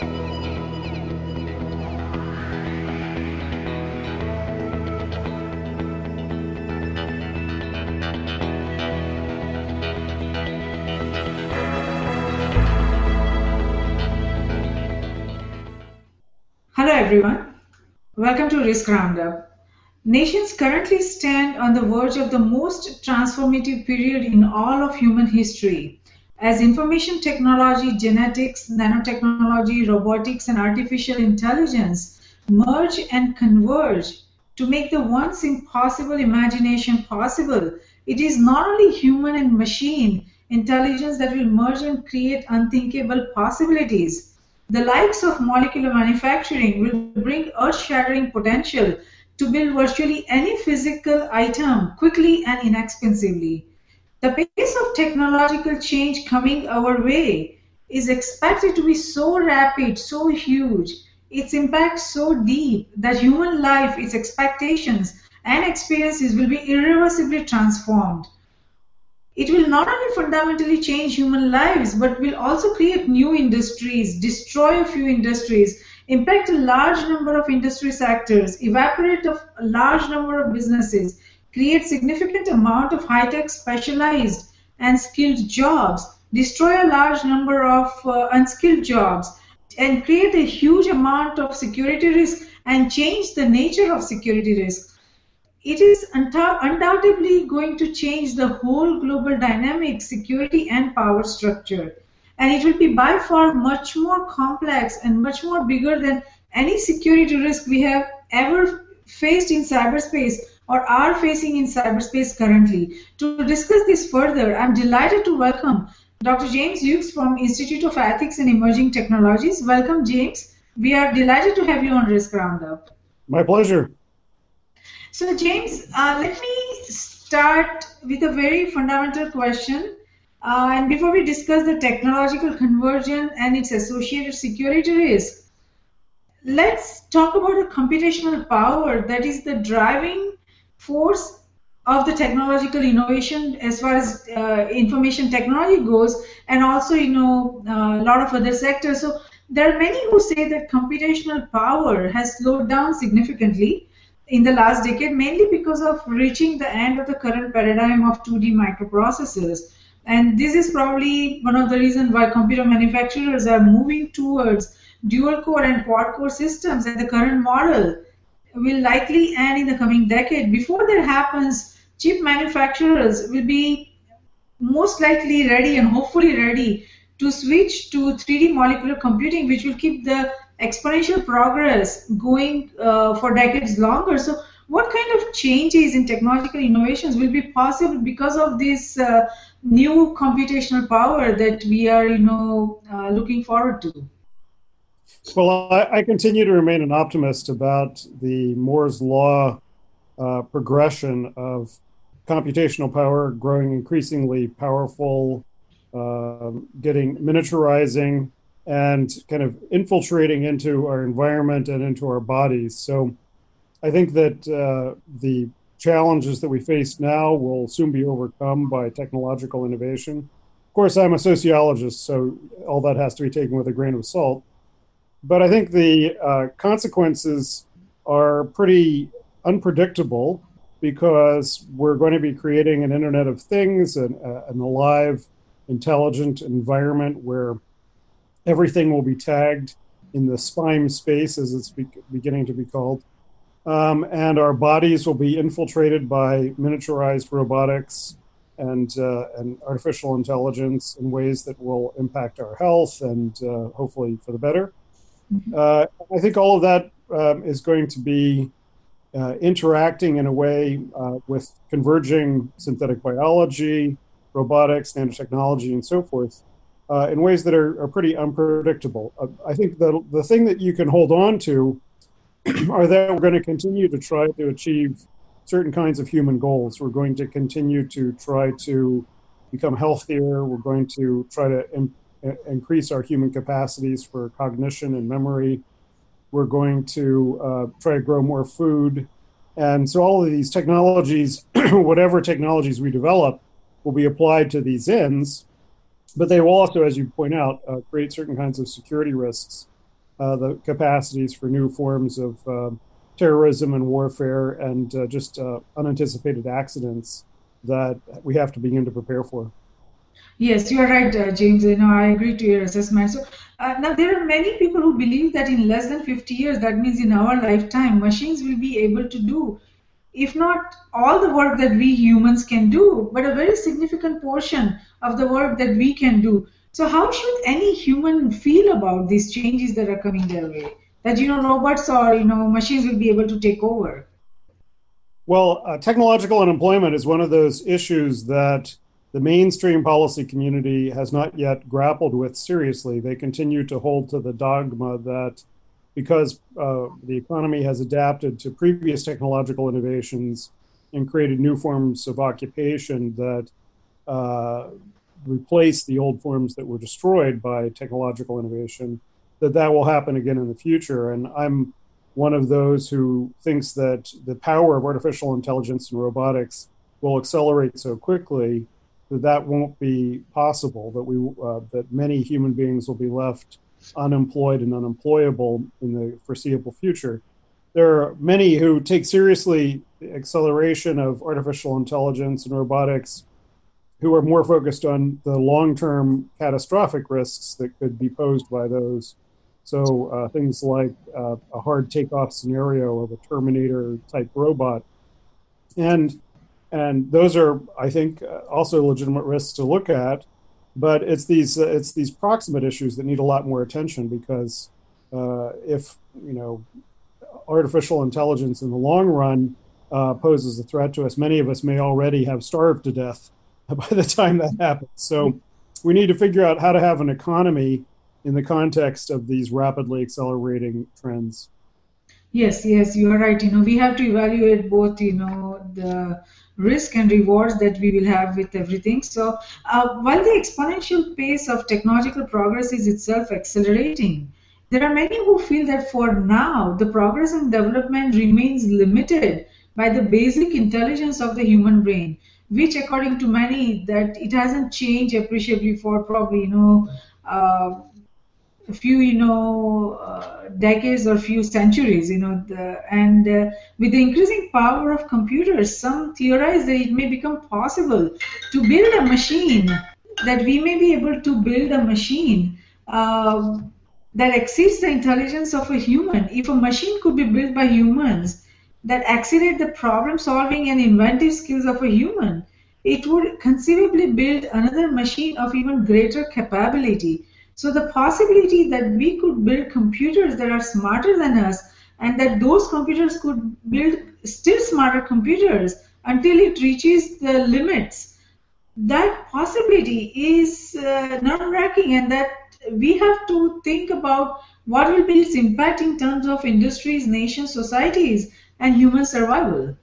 Hello, everyone. Welcome to Risk Roundup. Nations currently stand on the verge of the most transformative period in all of human history. As information technology, genetics, nanotechnology, robotics, and artificial intelligence merge and converge to make the once impossible imagination possible, it is not only human and machine intelligence that will merge and create unthinkable possibilities the likes of molecular manufacturing will bring earth-shattering potential to build virtually any physical item quickly and inexpensively. The pace of technological change coming our way is expected to be so rapid, so huge, its impact so deep that human life, its expectations and experiences will be irreversibly transformed. It will not only fundamentally change human lives, but will also create new industries, destroy a few industries, impact a large number of industry sectors, evaporate a large number of businesses, create significant amount of high-tech specialized and skilled jobs, destroy a large number of uh, unskilled jobs, and create a huge amount of security risk and change the nature of security risk it is undoubtedly going to change the whole global dynamic, security, and power structure. And it will be by far much more complex and much more bigger than any security risk we have ever faced in cyberspace or are facing in cyberspace currently. To discuss this further, I'm delighted to welcome Dr. James Hughes from Institute of Ethics and Emerging Technologies. Welcome, James. We are delighted to have you on Risk Roundup. My pleasure. So, James, uh, let me start with a very fundamental question. Uh, and before we discuss the technological convergence and its associated security risk, let's talk about the computational power that is the driving force of the technological innovation as far as uh, information technology goes, and also, you know, uh, a lot of other sectors. So, there are many who say that computational power has slowed down significantly in the last decade, mainly because of reaching the end of the current paradigm of 2D microprocessors. And this is probably one of the reasons why computer manufacturers are moving towards dual core and quad core systems. And the current model will likely end in the coming decade. Before that happens, chip manufacturers will be most likely ready and hopefully ready to switch to 3D molecular computing, which will keep the exponential progress going uh, for decades longer. So, what kind of changes in technological innovations will be possible because of this uh, new computational power that we are, you know, uh, looking forward to? Well, I, I, continue to remain an optimist about the Moore's law uh, progression of computational power growing increasingly powerful, um, getting miniaturizing, and kind of infiltrating into our environment and into our bodies. So I think that uh, the challenges that we face now will soon be overcome by technological innovation. Of course, I'm a sociologist, so all that has to be taken with a grain of salt. But I think the uh, consequences are pretty unpredictable because we're going to be creating an Internet of Things, an, uh, an alive, intelligent environment where everything will be tagged in the spime space, as it's be- beginning to be called. Um, and our bodies will be infiltrated by miniaturized robotics and, uh, and artificial intelligence in ways that will impact our health and uh, hopefully for the better. Uh, I think all of that um, is going to be uh, interacting in a way uh, with converging synthetic biology, robotics, nanotechnology, and so forth uh, in ways that are, are pretty unpredictable. Uh, I think the, the thing that you can hold on to are that we're going to continue to try to achieve certain kinds of human goals. We're going to continue to try to become healthier. We're going to try to increase our human capacities for cognition and memory. We're going to uh, try to grow more food. And so all of these technologies, whatever technologies we develop, will be applied to these ends but they will also, as you point out, uh, create certain kinds of security risks uh, the capacities for new forms of um, terrorism and warfare and uh, just uh, unanticipated accidents that we have to begin to prepare for. Yes, you are right, uh, James. You know, I agree to your assessment. So uh, now there are many people who believe that in less than 50 years, that means in our lifetime, machines will be able to do, if not all the work that we humans can do, but a very significant portion of the work that we can do. So how should any human feel about these changes that are coming their way? That you know, robots or you know, machines will be able to take over. Well, uh, technological unemployment is one of those issues that the mainstream policy community has not yet grappled with seriously. They continue to hold to the dogma that because uh, the economy has adapted to previous technological innovations and created new forms of occupation that uh, replace the old forms that were destroyed by technological innovation, that that will happen again in the future. And I'm one of those who thinks that the power of artificial intelligence and robotics will accelerate so quickly that that won't be possible. That we uh, that many human beings will be left unemployed and unemployable in the foreseeable future. There are many who take seriously the acceleration of artificial intelligence and robotics who are more focused on the long-term catastrophic risks that could be posed by those. So uh, things like uh, a hard takeoff scenario of a Terminator type robot, and and those are, I think, uh, also legitimate risks to look at. But it's these uh, it's these proximate issues that need a lot more attention because uh, if you know artificial intelligence in the long run uh, poses a threat to us, many of us may already have starved to death by the time that happens. So we need to figure out how to have an economy in the context of these rapidly accelerating trends. Yes, yes, you are right. You know, we have to evaluate both, you know, the risk and rewards that we will have with everything. So, uh, while the exponential pace of technological progress is itself accelerating, there are many who feel that for now the progress and development remains limited by the basic intelligence of the human brain, which, according to many, that it hasn't changed appreciably for probably you know. Uh, few you know uh, decades or few centuries you know the, and uh, with the increasing power of computers some theorize that it may become possible to build a machine that we may be able to build a machine uh, that exceeds the intelligence of a human. If a machine could be built by humans that exceeded the problem solving and inventive skills of a human it would conceivably build another machine of even greater capability so the possibility that we could build computers that are smarter than us and that those computers could build still smarter computers until it reaches the limits, that possibility is uh, non-wrecking and that we have to think about what will be its impact in terms of industries, nations, societies, and human survival.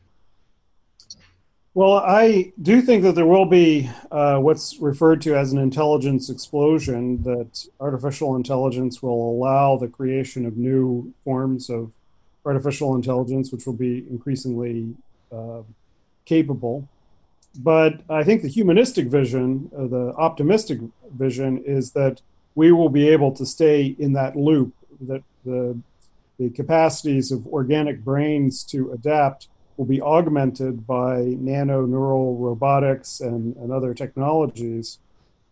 Well, I do think that there will be uh, what's referred to as an intelligence explosion, that artificial intelligence will allow the creation of new forms of artificial intelligence, which will be increasingly uh, capable. But I think the humanistic vision, uh, the optimistic vision, is that we will be able to stay in that loop, that the, the capacities of organic brains to adapt will be augmented by nano neural robotics and, and other technologies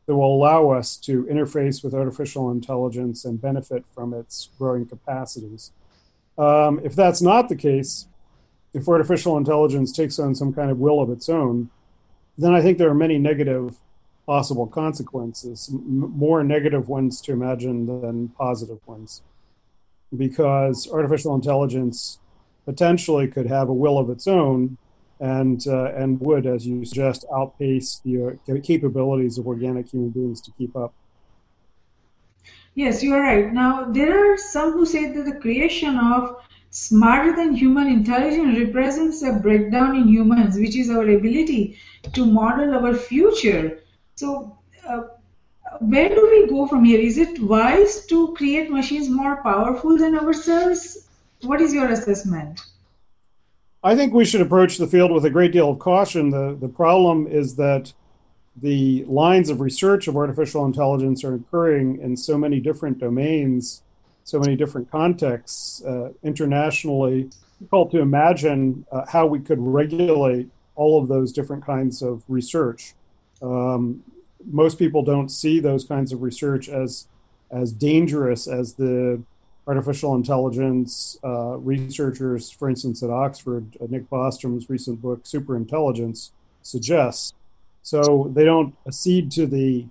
that will allow us to interface with artificial intelligence and benefit from its growing capacities. Um, if that's not the case, if artificial intelligence takes on some kind of will of its own, then I think there are many negative possible consequences, m- more negative ones to imagine than positive ones. Because artificial intelligence potentially could have a will of its own and uh, and would, as you suggest, outpace the uh, capabilities of organic human beings to keep up. Yes, you are right. Now there are some who say that the creation of smarter than human intelligence represents a breakdown in humans, which is our ability to model our future. So. Uh, where do we go from here? Is it wise to create machines more powerful than ourselves? What is your assessment? I think we should approach the field with a great deal of caution. The, the problem is that the lines of research of artificial intelligence are occurring in so many different domains so many different contexts uh, internationally, difficult to imagine uh, how we could regulate all of those different kinds of research. Um, most people don't see those kinds of research as as dangerous as the artificial intelligence uh, researchers, for instance, at Oxford, uh, Nick Bostrom's recent book, Superintelligence, suggests. So they don't accede to the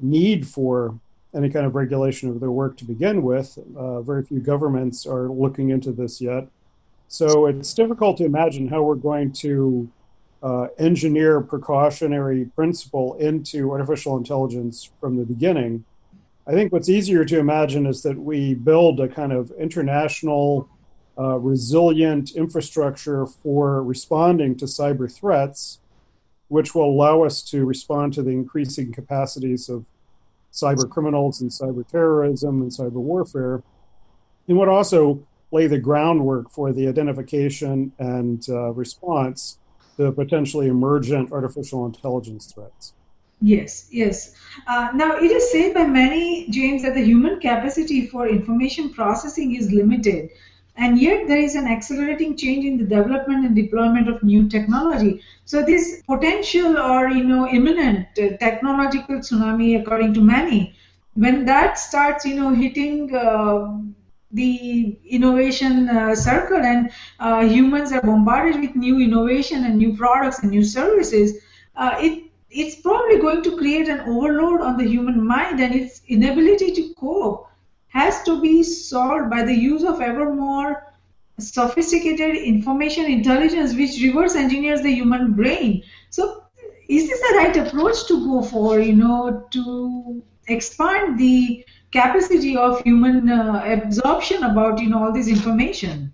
need for any kind of regulation of their work to begin with. Uh, very few governments are looking into this yet. So it's difficult to imagine how we're going to uh, engineer precautionary principle into artificial intelligence from the beginning. I think what's easier to imagine is that we build a kind of international, uh, resilient infrastructure for responding to cyber threats, which will allow us to respond to the increasing capacities of cyber criminals and cyber terrorism and cyber warfare, and would also lay the groundwork for the identification and uh, response to potentially emergent artificial intelligence threats. Yes, yes. Uh, now, it is said by many, James, that the human capacity for information processing is limited, and yet there is an accelerating change in the development and deployment of new technology. So, this potential or you know imminent uh, technological tsunami, according to many, when that starts, you know, hitting. Uh, the innovation uh, circle and uh, humans are bombarded with new innovation and new products and new services, uh, it it's probably going to create an overload on the human mind and its inability to cope has to be solved by the use of ever more sophisticated information intelligence which reverse engineers the human brain. So is this the right approach to go for you know to expand the capacity of human uh, absorption about you know all this information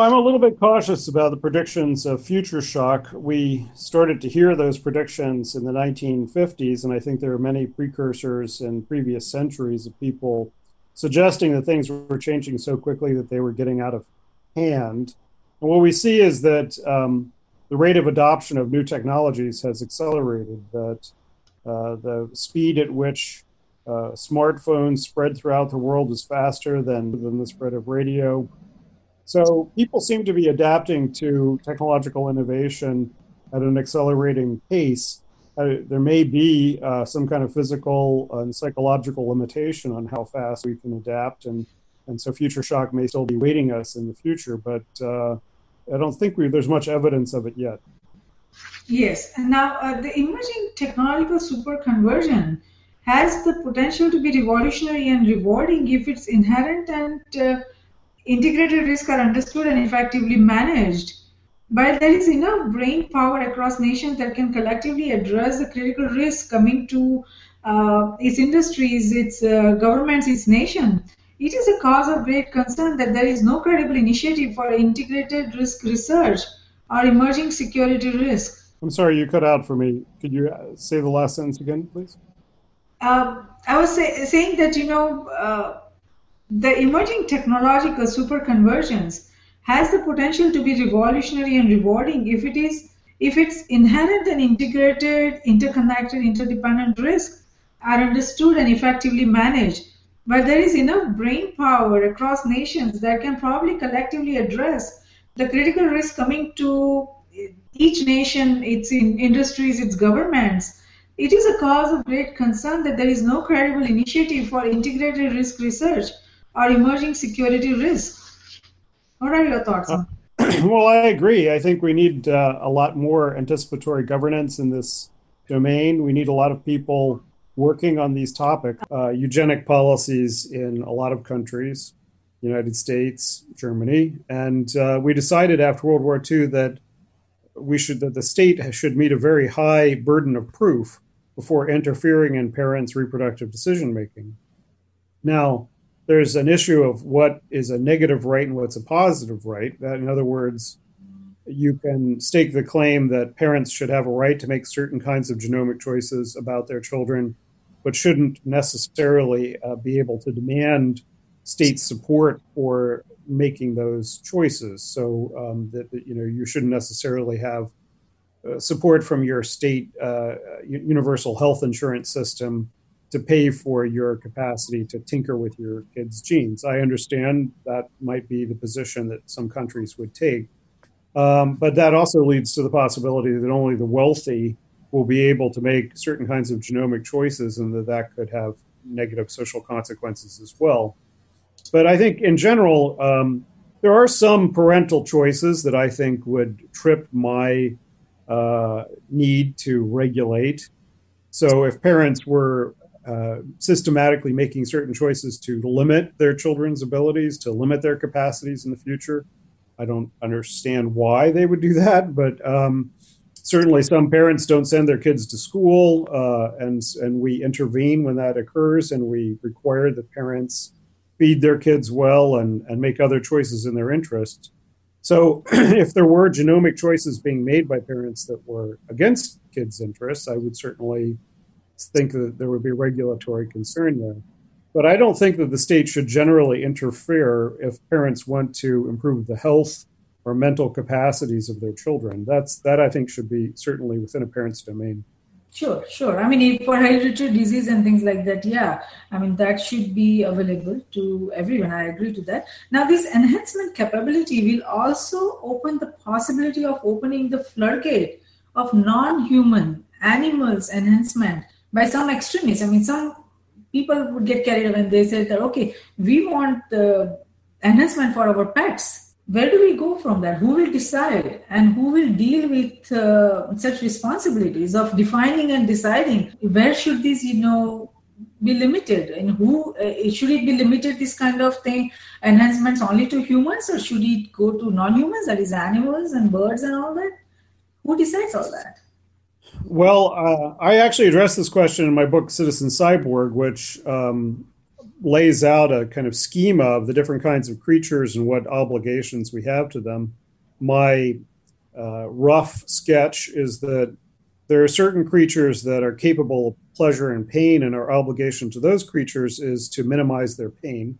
I'm a little bit cautious about the predictions of future shock. We started to hear those predictions in the 1950s, and I think there are many precursors in previous centuries of people suggesting that things were changing so quickly that they were getting out of hand. And what we see is that um, the rate of adoption of new technologies has accelerated, that uh, the speed at which uh, smartphones spread throughout the world is faster than, than the spread of radio. So people seem to be adapting to technological innovation at an accelerating pace. Uh, there may be uh, some kind of physical and psychological limitation on how fast we can adapt, and and so future shock may still be waiting us in the future. But uh, I don't think we, there's much evidence of it yet. Yes, and now uh, the emerging technological superconvergence has the potential to be revolutionary and rewarding if it's inherent and uh, integrated risks are understood and effectively managed, but there is enough brain power across nations that can collectively address the critical risks coming to uh, its industries, its uh, governments, its nation, it is a cause of great concern that there is no credible initiative for integrated risk research or emerging security risk. I'm sorry, you cut out for me. Could you uh, say the last sentence again, please? Uh, I was say, saying that, you know, uh, the emerging technological superconvergence has the potential to be revolutionary and rewarding if it is if its inherent and integrated, interconnected, interdependent risks are understood and effectively managed. But there is enough brain power across nations that can probably collectively address the critical risks coming to each nation, its industries, its governments. It is a cause of great concern that there is no credible initiative for integrated risk research are emerging security risks. What are your thoughts on? Uh, well, I agree. I think we need uh, a lot more anticipatory governance in this domain. We need a lot of people working on these topics. Uh, eugenic policies in a lot of countries, United States, Germany, and uh, we decided after World War II that we should that the state should meet a very high burden of proof before interfering in parents' reproductive decision making. Now, there's an issue of what is a negative right and what's a positive right. That, in other words, you can stake the claim that parents should have a right to make certain kinds of genomic choices about their children, but shouldn't necessarily uh, be able to demand state support for making those choices. So um, that, that, you know you shouldn't necessarily have uh, support from your state uh, universal health insurance system to pay for your capacity to tinker with your kids' genes. I understand that might be the position that some countries would take. Um, but that also leads to the possibility that only the wealthy will be able to make certain kinds of genomic choices and that that could have negative social consequences as well. But I think in general, um, there are some parental choices that I think would trip my uh, need to regulate. So if parents were uh, systematically making certain choices to limit their children's abilities, to limit their capacities in the future, I don't understand why they would do that, but um, certainly some parents don't send their kids to school, uh, and and we intervene when that occurs, and we require that parents feed their kids well and and make other choices in their interest. So, if there were genomic choices being made by parents that were against kids' interests, I would certainly think that there would be regulatory concern there. But I don't think that the state should generally interfere if parents want to improve the health or mental capacities of their children. That's that I think should be certainly within a parent's domain. Sure, sure. I mean, for hereditary disease and things like that, yeah. I mean, that should be available to everyone. I agree to that. Now, this enhancement capability will also open the possibility of opening the floodgate of non-human animals enhancement by some extremists. I mean, some people would get carried away and they said that, okay, we want the enhancement for our pets. Where do we go from that? Who will decide and who will deal with uh, such responsibilities of defining and deciding where should these, you know, be limited and who uh, should it be limited this kind of thing enhancements only to humans or should it go to non-humans that is animals and birds and all that who decides all that well, uh, I actually address this question in my book, Citizen Cyborg, which um, lays out a kind of schema of the different kinds of creatures and what obligations we have to them. My uh, rough sketch is that there are certain creatures that are capable of pleasure and pain, and our obligation to those creatures is to minimize their pain.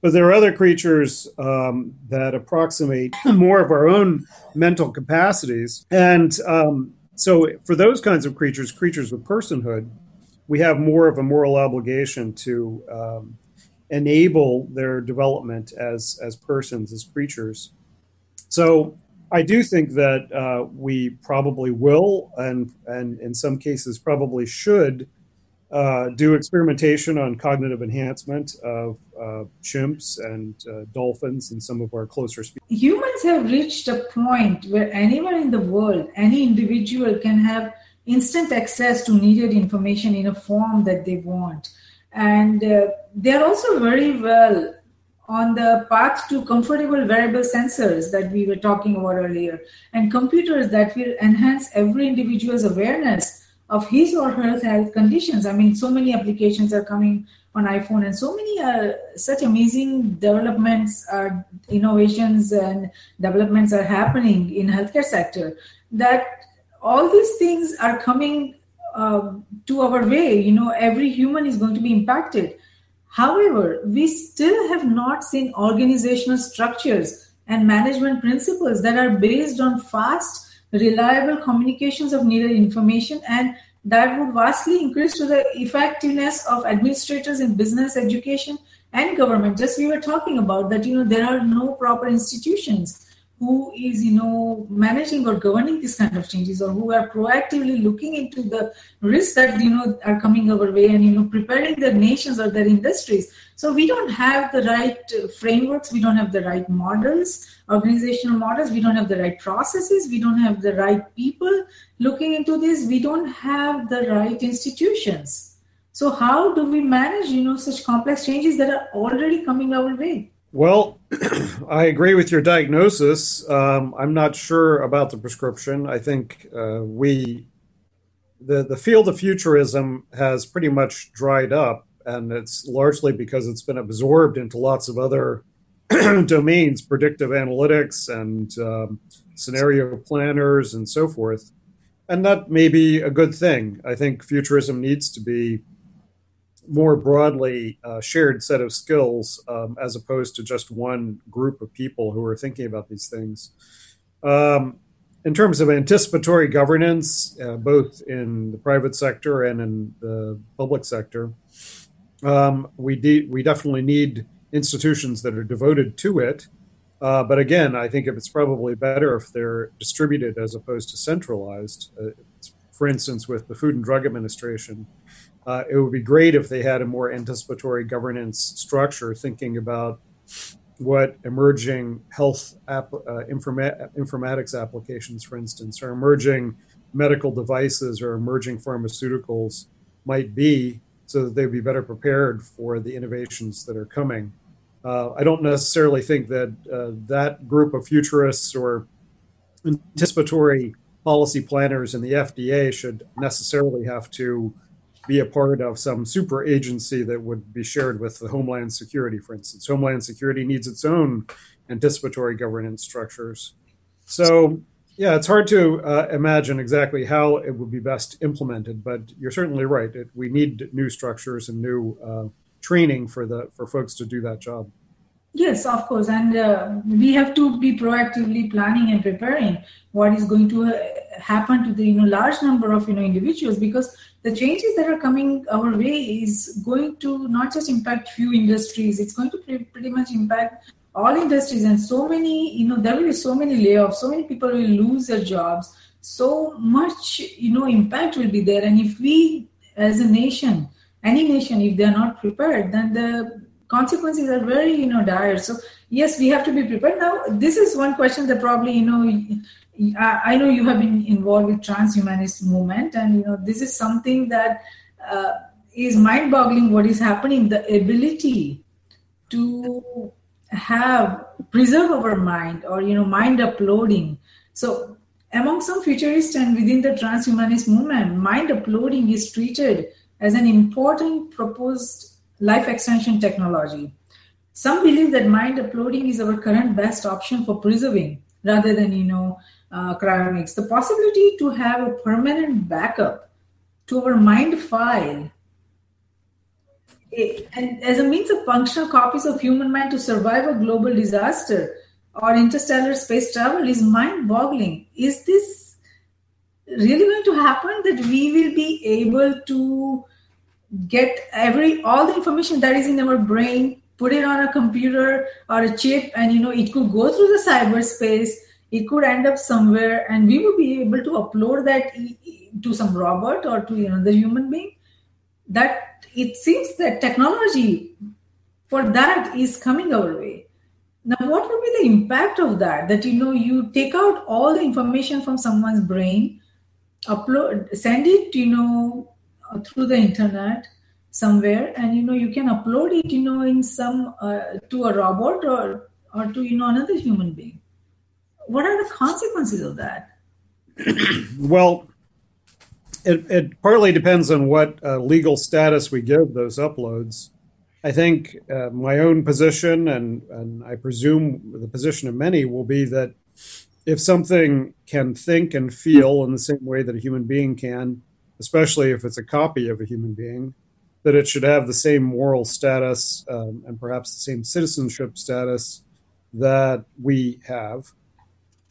But there are other creatures um, that approximate more of our own mental capacities. And um, so for those kinds of creatures, creatures with personhood, we have more of a moral obligation to um, enable their development as as persons, as creatures. So I do think that uh, we probably will, and and in some cases probably should uh, do experimentation on cognitive enhancement of uh, chimps and uh, dolphins and some of our closer species. Humans have reached a point where anyone in the world, any individual can have instant access to needed information in a form that they want. And uh, they're also very well on the path to comfortable wearable sensors that we were talking about earlier and computers that will enhance every individual's awareness of his or her health conditions. I mean, so many applications are coming on iPhone, and so many uh, such amazing developments, uh, innovations, and developments are happening in healthcare sector that all these things are coming uh, to our way. You know, every human is going to be impacted. However, we still have not seen organizational structures and management principles that are based on fast reliable communications of needed information and that would vastly increase to the effectiveness of administrators in business education and government. Just we were talking about that you know there are no proper institutions who is you know managing or governing these kind of changes or who are proactively looking into the risks that you know are coming our way and you know preparing their nations or their industries so we don't have the right frameworks we don't have the right models organizational models we don't have the right processes we don't have the right people looking into this we don't have the right institutions so how do we manage you know such complex changes that are already coming our way well, I agree with your diagnosis. Um, I'm not sure about the prescription. I think uh, we, the the field of futurism has pretty much dried up, and it's largely because it's been absorbed into lots of other domains, predictive analytics and um, scenario planners and so forth. And that may be a good thing. I think futurism needs to be more broadly uh, shared set of skills um, as opposed to just one group of people who are thinking about these things. Um, in terms of anticipatory governance, uh, both in the private sector and in the public sector, um, we de- we definitely need institutions that are devoted to it. Uh, but again, I think if it's probably better if they're distributed as opposed to centralized. Uh, for instance, with the Food and Drug Administration, uh, it would be great if they had a more anticipatory governance structure, thinking about what emerging health app, uh, informa- informatics applications, for instance, or emerging medical devices or emerging pharmaceuticals might be, so that they'd be better prepared for the innovations that are coming. Uh, I don't necessarily think that uh, that group of futurists or anticipatory policy planners in the FDA should necessarily have to be a part of some super agency that would be shared with the Homeland Security, for instance. Homeland Security needs its own anticipatory governance structures. So, yeah, it's hard to uh, imagine exactly how it would be best implemented, but you're certainly right. It, we need new structures and new uh, training for the for folks to do that job. Yes, of course, and uh, we have to be proactively planning and preparing what is going to uh, happen to the you know large number of you know individuals because the changes that are coming our way is going to not just impact few industries; it's going to pretty much impact all industries and so many you know there will be so many layoffs, so many people will lose their jobs, so much you know impact will be there, and if we as a nation, any nation, if they are not prepared, then the consequences are very you know dire. So yes we have to be prepared. Now this is one question that probably you know I, know you have been involved with transhumanist movement. And you know this is something that uh, is mind-boggling what is happening. The ability to have preserve our mind or you know mind uploading so among some futurists and within the transhumanist movement mind uploading is treated as an important proposed life extension technology. Some believe that mind uploading is our current best option for preserving rather than, you know, uh, cryonics. The possibility to have a permanent backup to our mind file and as a means of functional copies of human mind to survive a global disaster or interstellar space travel is mind boggling. Is this really going to happen that we will be able to get every all the information that is in our brain put it on a computer or a chip and you know it could go through the cyberspace it could end up somewhere and we would be able to upload that to some robot or to another human being that it seems that technology for that is coming our way. Now what would be the impact of that? That you know you take out all the information from someone's brain upload send it you know uh, through the internet somewhere and you know you can upload it you know in some uh, to a robot or or to you know another human being. What are the consequences of that? Well it, it partly depends on what uh, legal status we give those uploads i think uh, my own position and, and i presume the position of many will be that if something can think and feel in the same way that a human being can especially if it's a copy of a human being, that it should have the same moral status um, and perhaps the same citizenship status that we have.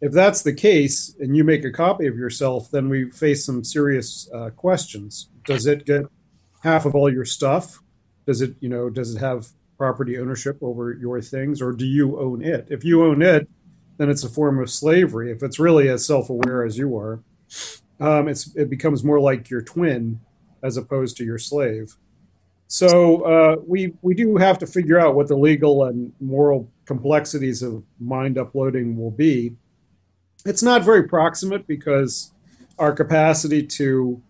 If that's the case, and you make a copy of yourself, then we face some serious uh, questions. Does it get half of all your stuff? Does it, you know, does it have property ownership over your things, or do you own it? If you own it, then it's a form of slavery. If it's really as self-aware as you are, um, it's it becomes more like your twin as opposed to your slave. So uh, we we do have to figure out what the legal and moral complexities of mind uploading will be. It's not very proximate because our capacity to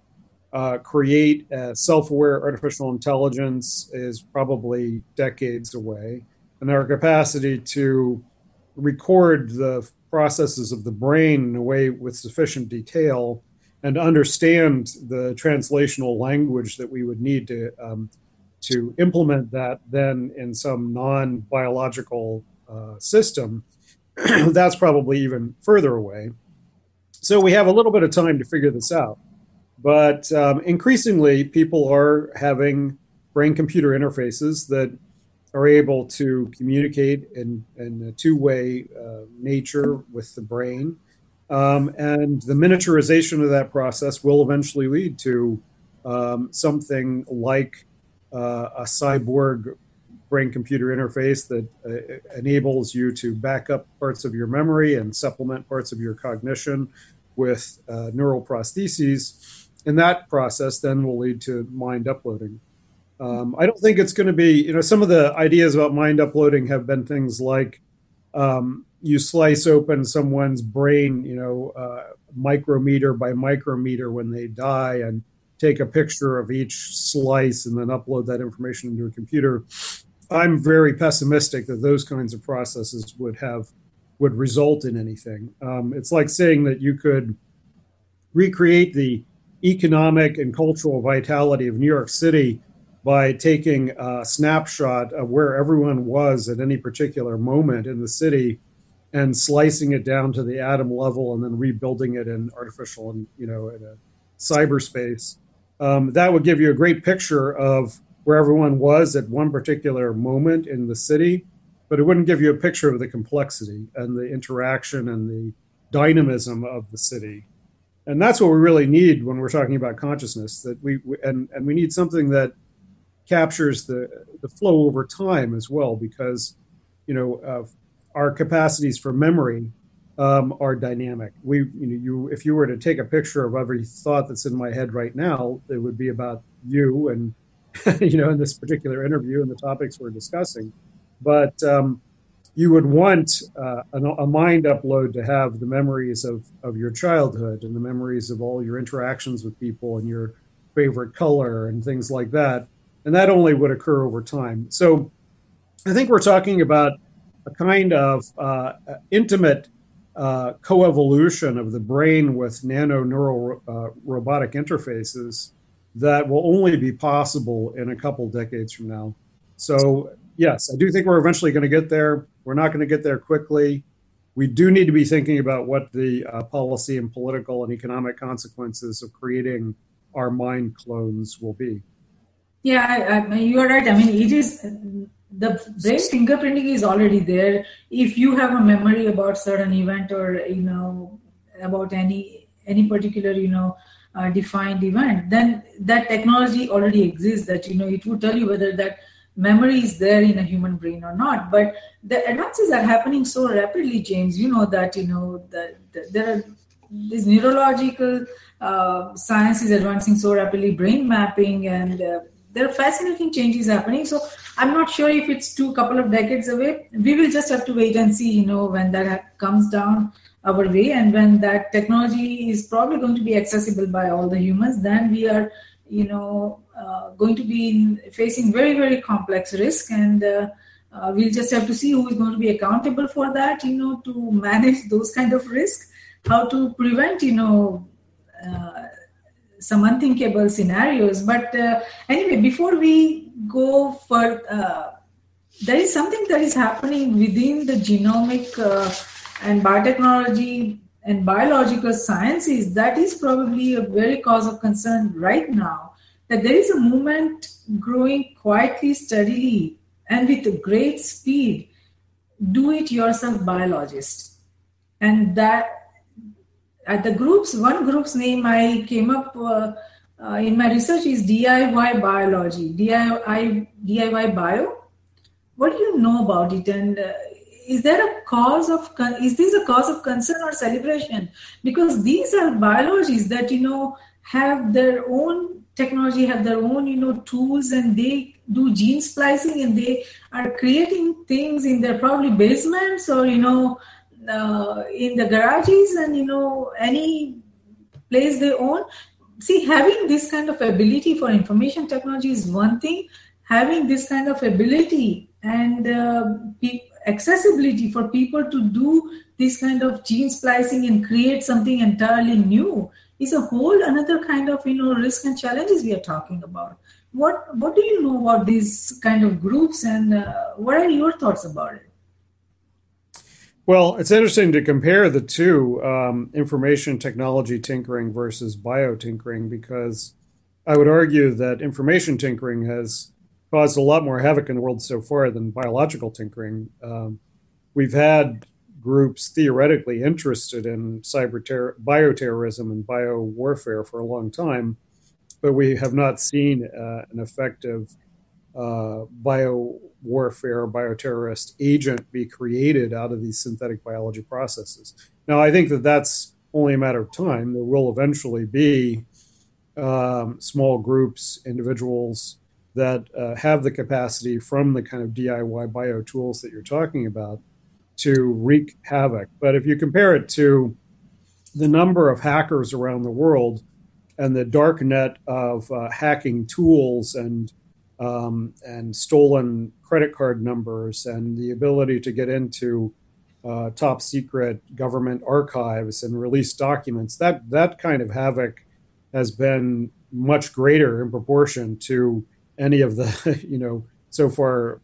uh, create a self-aware artificial intelligence is probably decades away, and our capacity to record the processes of the brain in a way with sufficient detail and understand the translational language that we would need to um, to implement that then in some non-biological uh, system that's probably even further away. So we have a little bit of time to figure this out. But um, increasingly people are having brain computer interfaces that are able to communicate in, in a two-way uh, nature with the brain. Um, and the miniaturization of that process will eventually lead to um, something like uh, a cyborg brain computer interface that uh, enables you to back up parts of your memory and supplement parts of your cognition with uh, neural prostheses. And that process then will lead to mind uploading. Um, I don't think it's going to be, you know, some of the ideas about mind uploading have been things like um, you slice open someone's brain, you know, uh, micrometer by micrometer when they die and take a picture of each slice and then upload that information into a computer. I'm very pessimistic that those kinds of processes would have would result in anything. Um, it's like saying that you could recreate the economic and cultural vitality of New York City by taking a snapshot of where everyone was at any particular moment in the city and slicing it down to the atom level and then rebuilding it in artificial and you know in a cyberspace um, that would give you a great picture of where everyone was at one particular moment in the city but it wouldn't give you a picture of the complexity and the interaction and the dynamism of the city and that's what we really need when we're talking about consciousness that we and and we need something that captures the the flow over time as well because you know uh, our capacities for memory um, are dynamic. We, you know, you if you were to take a picture of every thought that's in my head right now, it would be about you and you know in this particular interview and the topics we're discussing. But um, you would want uh, a, a mind upload to have the memories of of your childhood and the memories of all your interactions with people and your favorite color and things like that. And that only would occur over time. So I think we're talking about a kind of uh, intimate uh, coevolution of the brain with nano neural uh, robotic interfaces that will only be possible in a couple decades from now. So, yes, I do think we're eventually going to get there. We're not going to get there quickly. We do need to be thinking about what the uh, policy and political and economic consequences of creating our mind clones will be. Yeah, I, I, you're right. I mean, it is the brain fingerprinting is already there if you have a memory about certain event or you know about any any particular you know uh, defined event then that technology already exists that you know it would tell you whether that memory is there in a human brain or not but the advances are happening so rapidly james you know that you know that, that there are this neurological uh, science is advancing so rapidly brain mapping and uh, there are fascinating changes happening. So I'm not sure if it's two couple of decades away. We will just have to wait and see, you know, when that comes down our way. And when that technology is probably going to be accessible by all the humans, then we are, you know, uh, going to be facing very, very complex risk. And uh, uh, we'll just have to see who is going to be accountable for that, you know, to manage those kind of risk. How to prevent, you know, uh, some unthinkable scenarios. But uh, anyway, before we go for, uh, there is something that is happening within the genomic and biotechnology and biological sciences that is probably a very cause of concern right now. That there is a movement growing quietly, steadily, and with great speed. Do it yourself biologist. And that at the groups, one group's name I came up uh, uh, in my research is DIY biology, DIY, DIY bio. What do you know about it? And uh, is there a cause of, is this a cause of concern or celebration? Because these are biologies that, you know, have their own technology, have their own, you know, tools and they do gene splicing and they are creating things in their probably basements or, you know, uh, in the garages and you know any place they own see having this kind of ability for information technology is one thing having this kind of ability and uh, accessibility for people to do this kind of gene splicing and create something entirely new is a whole another kind of you know risk and challenges we are talking about. What what do you know about these kind of groups and uh, what are your thoughts about it? Well, it's interesting to compare the two um, information technology tinkering versus biotinkering because I would argue that information tinkering has caused a lot more havoc in the world so far than biological tinkering. Um, we've had groups theoretically interested in cyber ter- bioterrorism and bio warfare for a long time, but we have not seen uh, an effective uh, bio warfare, bioterrorist agent be created out of these synthetic biology processes. Now, I think that that's only a matter of time. There will eventually be um, small groups, individuals that uh, have the capacity from the kind of DIY bio tools that you're talking about to wreak havoc. But if you compare it to the number of hackers around the world and the dark net of uh, hacking tools and um, and stolen credit card numbers and the ability to get into uh, top secret government archives and release documents, that that kind of havoc has been much greater in proportion to any of the you know so far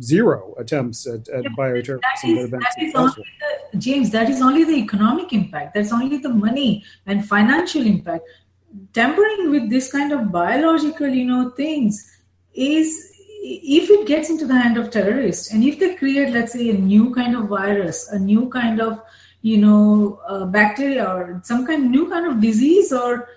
zero attempts at, at yeah, bioterrorism that, is, that is only the, James, that is only the economic impact. That's only the money and financial impact. Tampering with this kind of biological, you know, things is if it gets into the hand of terrorists and if they create, let's say, a new kind of virus, a new kind of, you know, uh, bacteria or some kind new kind of disease or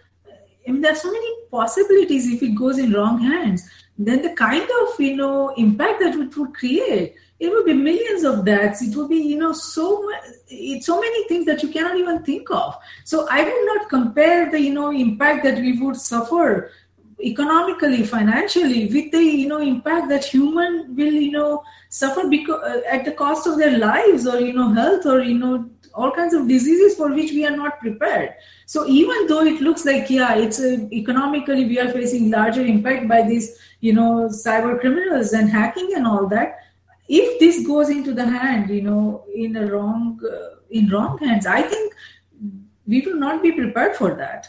I mean, there are so many possibilities if it goes in wrong hands then the kind of you know impact that it would create it would be millions of deaths. It would be you know so it's so many things that you cannot even think of. So i would not compare the you know impact that we would suffer economically financially with the you know impact that human will you know suffer because uh, at the cost of their lives or you know health or you know all kinds of diseases for which we are not prepared. So even though it looks like yeah it's a, economically we are facing larger impact by these you know cyber criminals and hacking and all that if this goes into the hand you know in a wrong uh, in wrong hands i think we will not be prepared for that.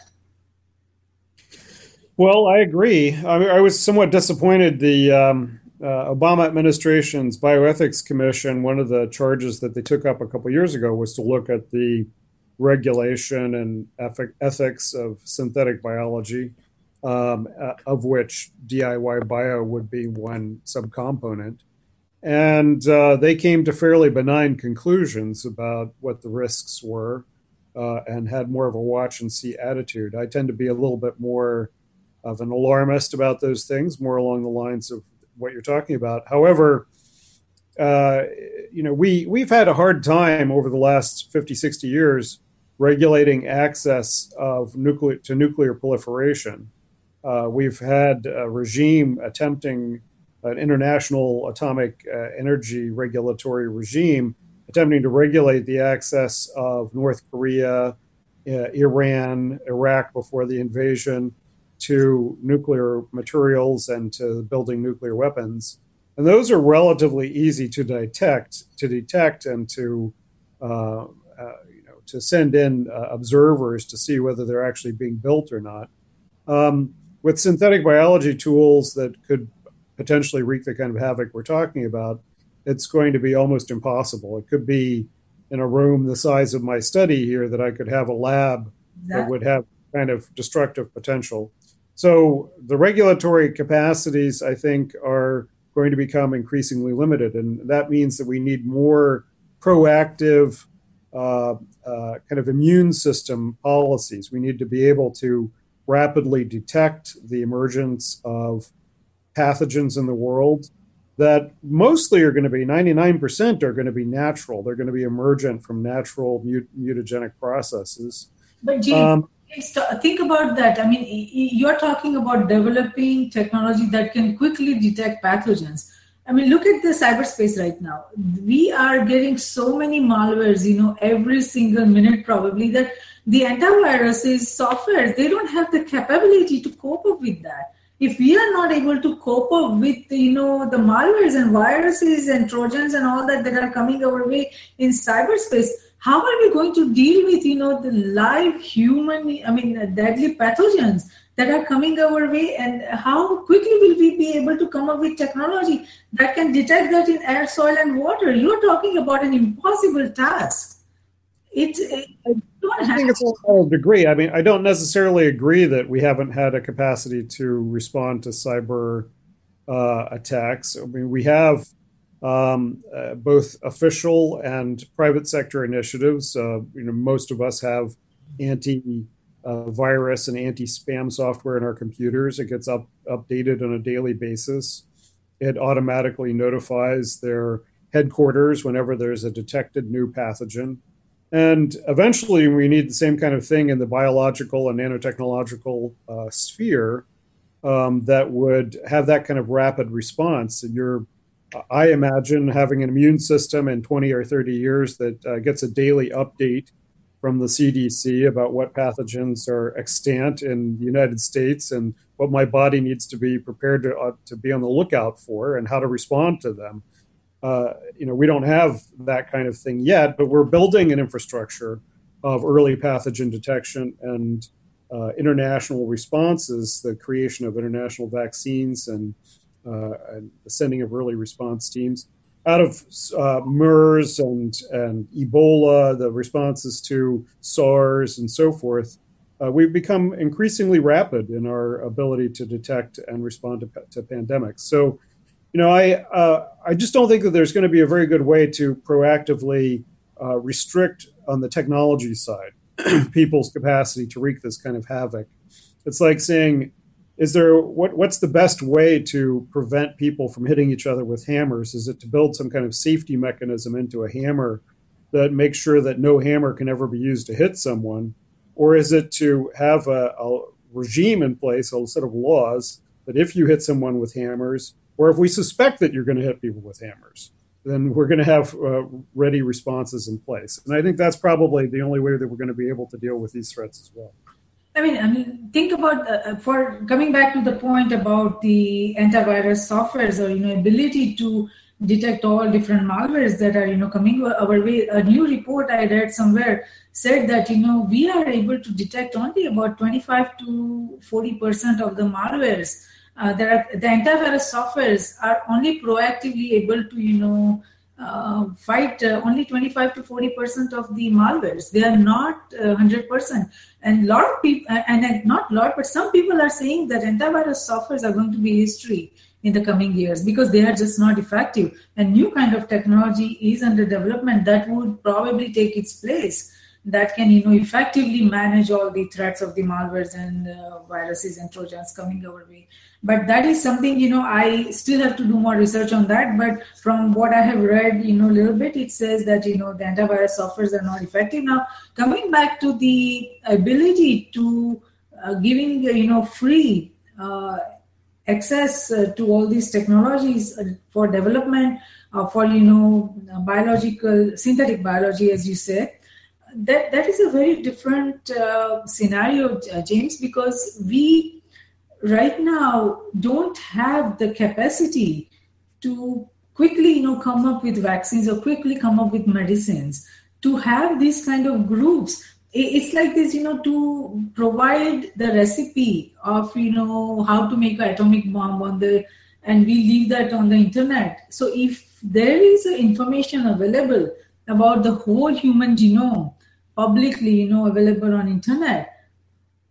Well i agree. I, I was somewhat disappointed the um, uh, Obama administration's bioethics commission, one of the charges that they took up a couple years ago was to look at the regulation and ethics of synthetic biology, um, uh, of which DIY bio would be one subcomponent. And uh, they came to fairly benign conclusions about what the risks were uh, and had more of a watch and see attitude. I tend to be a little bit more of an alarmist about those things, more along the lines of what you're talking about. However, uh, you know, we we've had a hard time over the last 50, 60 years regulating access of nuclear to nuclear proliferation. Uh, we've had a regime attempting an international atomic uh, energy regulatory regime attempting to regulate the access of North Korea, uh, Iran, Iraq before the invasion, to nuclear materials and to building nuclear weapons. And those are relatively easy to detect, to detect, and to uh, uh, you know to send in uh, observers to see whether they're actually being built or not. Um, with synthetic biology tools that could potentially wreak the kind of havoc we're talking about, it's going to be almost impossible. It could be in a room the size of my study here that I could have a lab that, that would have kind of destructive potential. So the regulatory capacities, I think, are going to become increasingly limited, and that means that we need more proactive uh, uh, kind of immune system policies. We need to be able to rapidly detect the emergence of pathogens in the world that mostly are going to be 99% are going to be natural. They're going to be emergent from natural mut- mutagenic processes. But Gene, um, Uh, think about that. I mean, you're talking about developing technology that can quickly detect pathogens. I mean, look at the cyberspace right now. We are getting so many malwares, you know, every single minute probably that the antiviruses, software, they don't have the capability to cope up with that. If we are not able to cope up with, you know, the malwares and viruses and trojans and all that that are coming our way in cyberspace, how are we going to deal with you know the live human i mean deadly pathogens that are coming our way and how quickly will we be able to come up with technology that can detect that in air soil and water you're talking about an impossible task it's it, I think it's a degree. I mean, I don't necessarily agree that we haven't had a capacity to respond to cyber uh, attacks. I mean, we have um, uh, both official and private sector initiatives. Uh, you know, most of us have anti uh, and anti spam software in our computers. It gets up, updated on a daily basis. It automatically notifies their headquarters whenever there's a detected new pathogen. And eventually, we need the same kind of thing in the biological and nanotechnological uh, sphere um, that would have that kind of rapid response. And you're I imagine having an immune system in 20 or 30 years that uh, gets a daily update from the CDC about what pathogens are extant in the United States and what my body needs to be prepared to, uh, to be on the lookout for and how to respond to them. Uh, you know, we don't have that kind of thing yet, but we're building an infrastructure of early pathogen detection and uh, international responses, the creation of international vaccines and and the sending of early response teams. Out of uh, MERS and, and Ebola, the responses to SARS and so forth, uh, we've become increasingly rapid in our ability to detect and respond to, to pandemics. So, you know, I uh, I just don't think that there's going to be a very good way to proactively uh, restrict on the technology side people's capacity to wreak this kind of havoc. It's like saying is there what what's the best way to prevent people from hitting each other with hammers? Is it to build some kind of safety mechanism into a hammer that makes sure that no hammer can ever be used to hit someone? Or is it to have a, a regime in place a set of laws that if you hit someone with hammers or if we suspect that you're going to hit people with hammers then we're going to have uh, ready responses in place? And i think that's probably the only way that we're going to be able to deal with these threats as well I mean, I mean, think about uh, uh, for coming back to the point about the antivirus softwares or you know ability to detect all different malwares that are you know coming our way. A new report I read somewhere said that you know we are able to detect only about 25 to 40 percent of the malwares. Uh, that are, the antivirus softwares are only proactively able to you know uh, fight uh, only 25 to 40 percent of the malwares. They are not uh, 100 percent. And a lot of people, and not a lot, but some people are saying that antivirus softwares are going to be history in the coming years because they are just not effective. And new kind of technology is under development that would probably take its place that can you know effectively manage all the threats of the malwares and uh, viruses and trojans coming our way but that is something you know i still have to do more research on that. But from what i have read you know a little bit it says that you know the antivirus softwares are not effective. Now coming back to the ability to uh, giving you know free uh, access uh, to all these technologies uh, for development uh, for you know biological synthetic biology as you say that that is a very different uh, scenario james because we right now don't have the capacity to quickly you know come up with vaccines or quickly come up with medicines. To have these kind of groups it's like this you know to provide the recipe of you know how to make an atomic bomb on the and we leave that on the internet. So if there is information available about the whole human genome publicly you know available on internet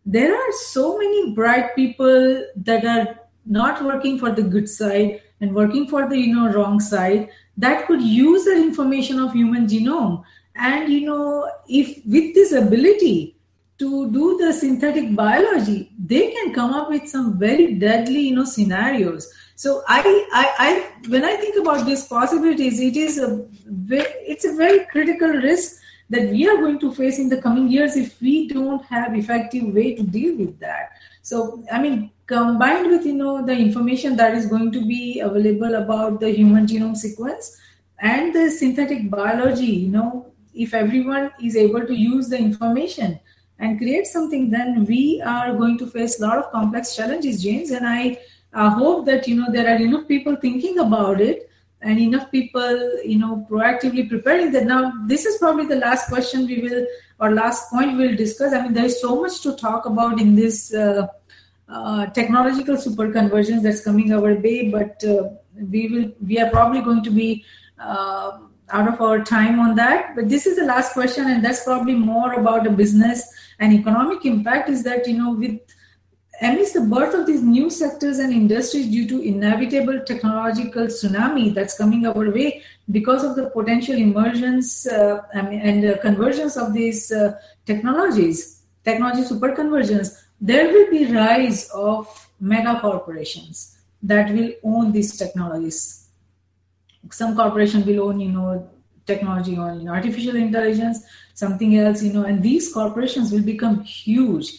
there are so many bright people that are not working for the good side and working for the you know wrong side that could use the information of human genome. And you know if with this ability to do the synthetic biology they can come up with some very deadly you know scenarios. So I, I i when i think about these possibilities it is a it's a very critical risk that we are going to face in the coming years if we don't have effective way to deal with that. So i mean combined with you know the information that is going to be available about the human genome sequence and the synthetic biology you know if everyone is able to use the information and create something then we are going to face a lot of complex challenges james. And i uh, hope that you know there are enough people thinking about it and enough people you know proactively preparing that. Now this is probably the last question we will or last point we'll discuss. I mean there's so much to talk about in this uh, uh, technological super convergence that's coming our way but uh, we will we are probably going to be uh, out of our time on that. But this is the last question and that's probably more about the business and economic impact is that you know with amidst the birth of these new sectors and industries due to inevitable technological tsunami that's coming our way because of the potential emergence uh, and uh, convergence of these uh, technologies, technology super convergence, there will be rise of mega corporations that will own these technologies. Some corporation will own, you know, technology on you know, artificial intelligence, something else, you know, and these corporations will become huge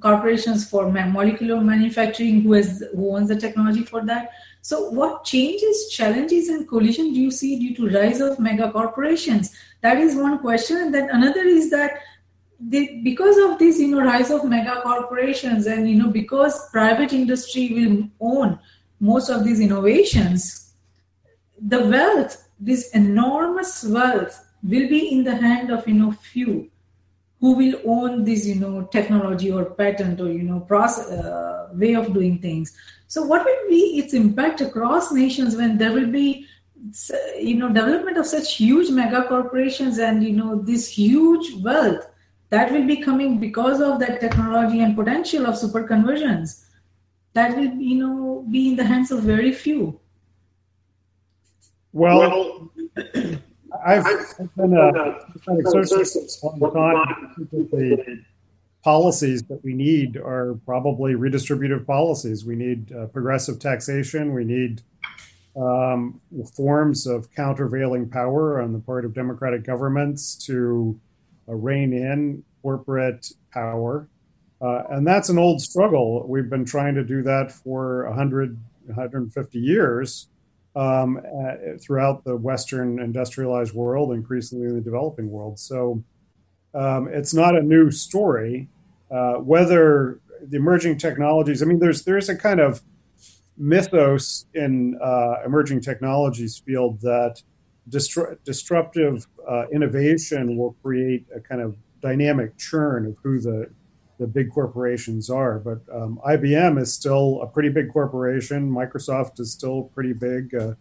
corporations for molecular manufacturing who has who owns the technology for that. So what changes challenges and collision do you see due to rise of mega corporations? That is one question. And then another is that because of this you know rise of mega corporations and you know because private industry will own most of these innovations the wealth this enormous wealth will be in the hand of you know few who will own this you know technology or patent or you know process uh, way of doing things. So what will be its impact across nations when there will be you know development of such huge mega corporations and you know this huge wealth that will be coming because of that technology and potential of super convergence? That will you know be in the hands of very few. Well, well I've, I've been a for a long time. The policies that we need are probably redistributive policies. We need uh, progressive taxation. We need um, forms of countervailing power on the part of democratic governments to uh, rein in corporate power. Uh, and that's an old struggle. We've been trying to do that for 100, 150 years um, uh, throughout the Western industrialized world, increasingly in the developing world. So um, it's not a new story. Uh, whether the emerging technologies, I mean, there's there's a kind of mythos in uh, emerging technologies field that distru- disruptive uh, innovation will create a kind of dynamic churn of who the the big corporations are. But um, IBM is still a pretty big corporation. Microsoft is still pretty big. Uh,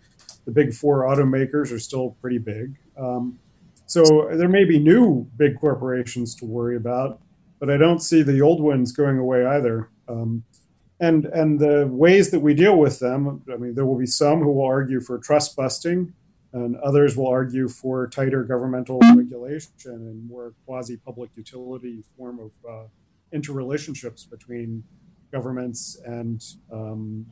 the big four automakers are still pretty big. Um, so there may be new big corporations to worry about, but I don't see the old ones going away either. Um, and and the ways that we deal with them, I mean, there will be some who will argue for trust busting, and others will argue for tighter governmental regulation and more quasi public utility form of uh, interrelationships between governments and um,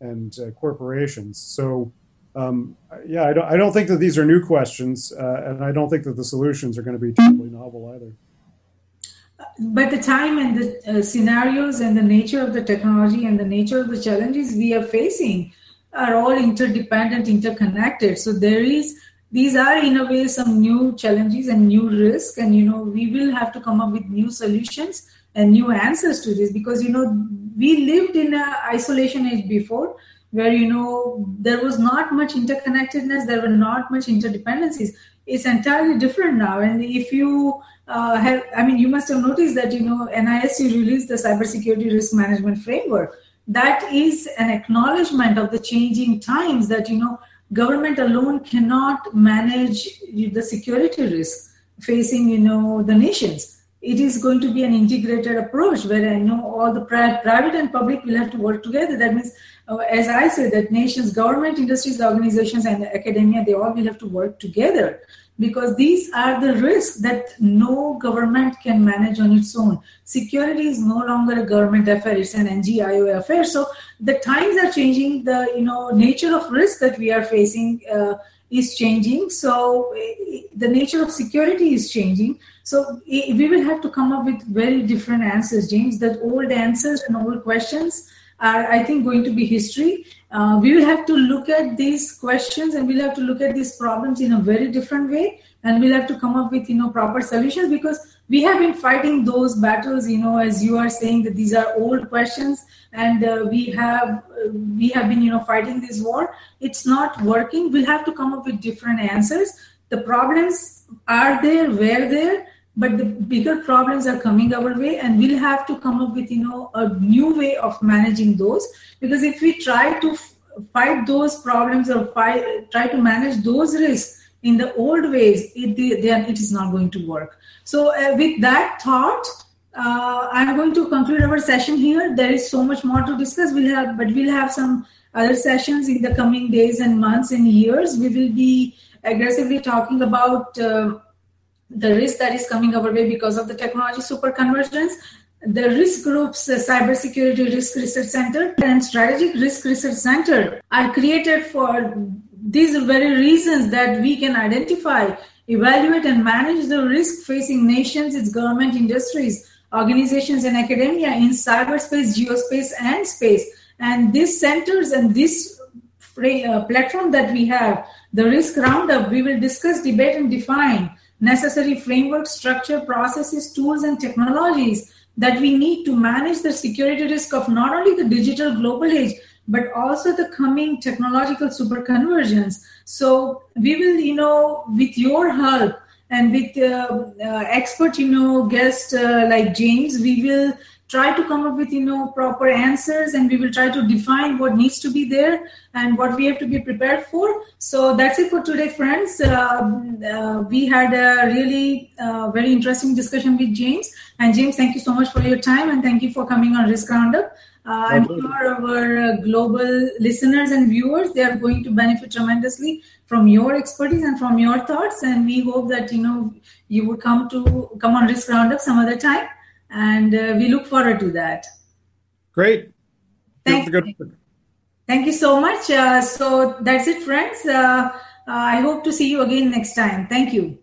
and uh, corporations. So, um, yeah, I don't, I don't think that these are new questions, uh, and I don't think that the solutions are going to be totally novel either. But the time and the uh, scenarios and the nature of the technology and the nature of the challenges we are facing are all interdependent, interconnected. So there is these are in a way some new challenges and new risk, and you know we will have to come up with new solutions and new answers to this because you know we lived in a isolation age before where you know there was not much interconnectedness there were not much interdependencies. It's entirely different now. And if you uh, have i mean you must have noticed that you know NIST released the cybersecurity risk management framework. That is an acknowledgement of the changing times that you know government alone cannot manage the security risk facing you know the nations it is going to be an integrated approach where I know all the private and public will have to work together. That means, uh, as I say, that nations, government, industries, organizations, and academia, they all will have to work together because these are the risks that no government can manage on its own. Security is no longer a government affair; it's an NGIOA affair. So the times are changing. The you know nature of risk that we are facing. Uh, is changing so the nature of security is changing so we will have to come up with very different answers james. That old answers and old questions are i think going to be history. Uh, we will have to look at these questions and we'll have to look at these problems in a very different way. And we'll have to come up with you know proper solutions because we have been fighting those battles you know as you are saying that these are old questions and uh, we have uh, we have been you know fighting this war. It's not working. We'll have to come up with different answers. The problems are there were there but the bigger problems are coming our way and we'll have to come up with you know a new way of managing those because if we try to fight those problems or try to manage those risks in the old ways, it, it is not going to work. So, uh, with that thought, uh, I'm going to conclude our session here. There is so much more to discuss. We'll have, but we'll have some other sessions in the coming days and months and years. We will be aggressively talking about uh, the risk that is coming our way because of the technology superconvergence. The risk groups, the Cybersecurity Risk Research Center and Strategic Risk Research Center are created for these very reasons that we can identify, evaluate, and manage the risk facing nations, its government, industries, organizations, and academia in cyberspace, geospace, and space. And these centers and this uh, platform that we have, the Risk Roundup, we will discuss, debate, and define necessary framework, structure, processes, tools, and technologies that we need to manage the security risk of not only the digital global age, but also the coming technological superconvergence. So we will, you know, with your help and with uh, uh, expert, you know, guest uh, like James, we will try to come up with you know proper answers and we will try to define what needs to be there and what we have to be prepared for. So that's it for today friends. Uh, uh, we had a really uh, very interesting discussion with james. And james thank you so much for your time and thank you for coming on risk roundup. Uh, I'm sure our uh, global listeners and viewers they are going to benefit tremendously from your expertise and from your thoughts. And we hope that you know you would come to come on Risk Roundup some other time, and uh, we look forward to that. Great. Thank you. Thank you so much. Uh, so that's it, friends. Uh, uh, I hope to see you again next time. Thank you.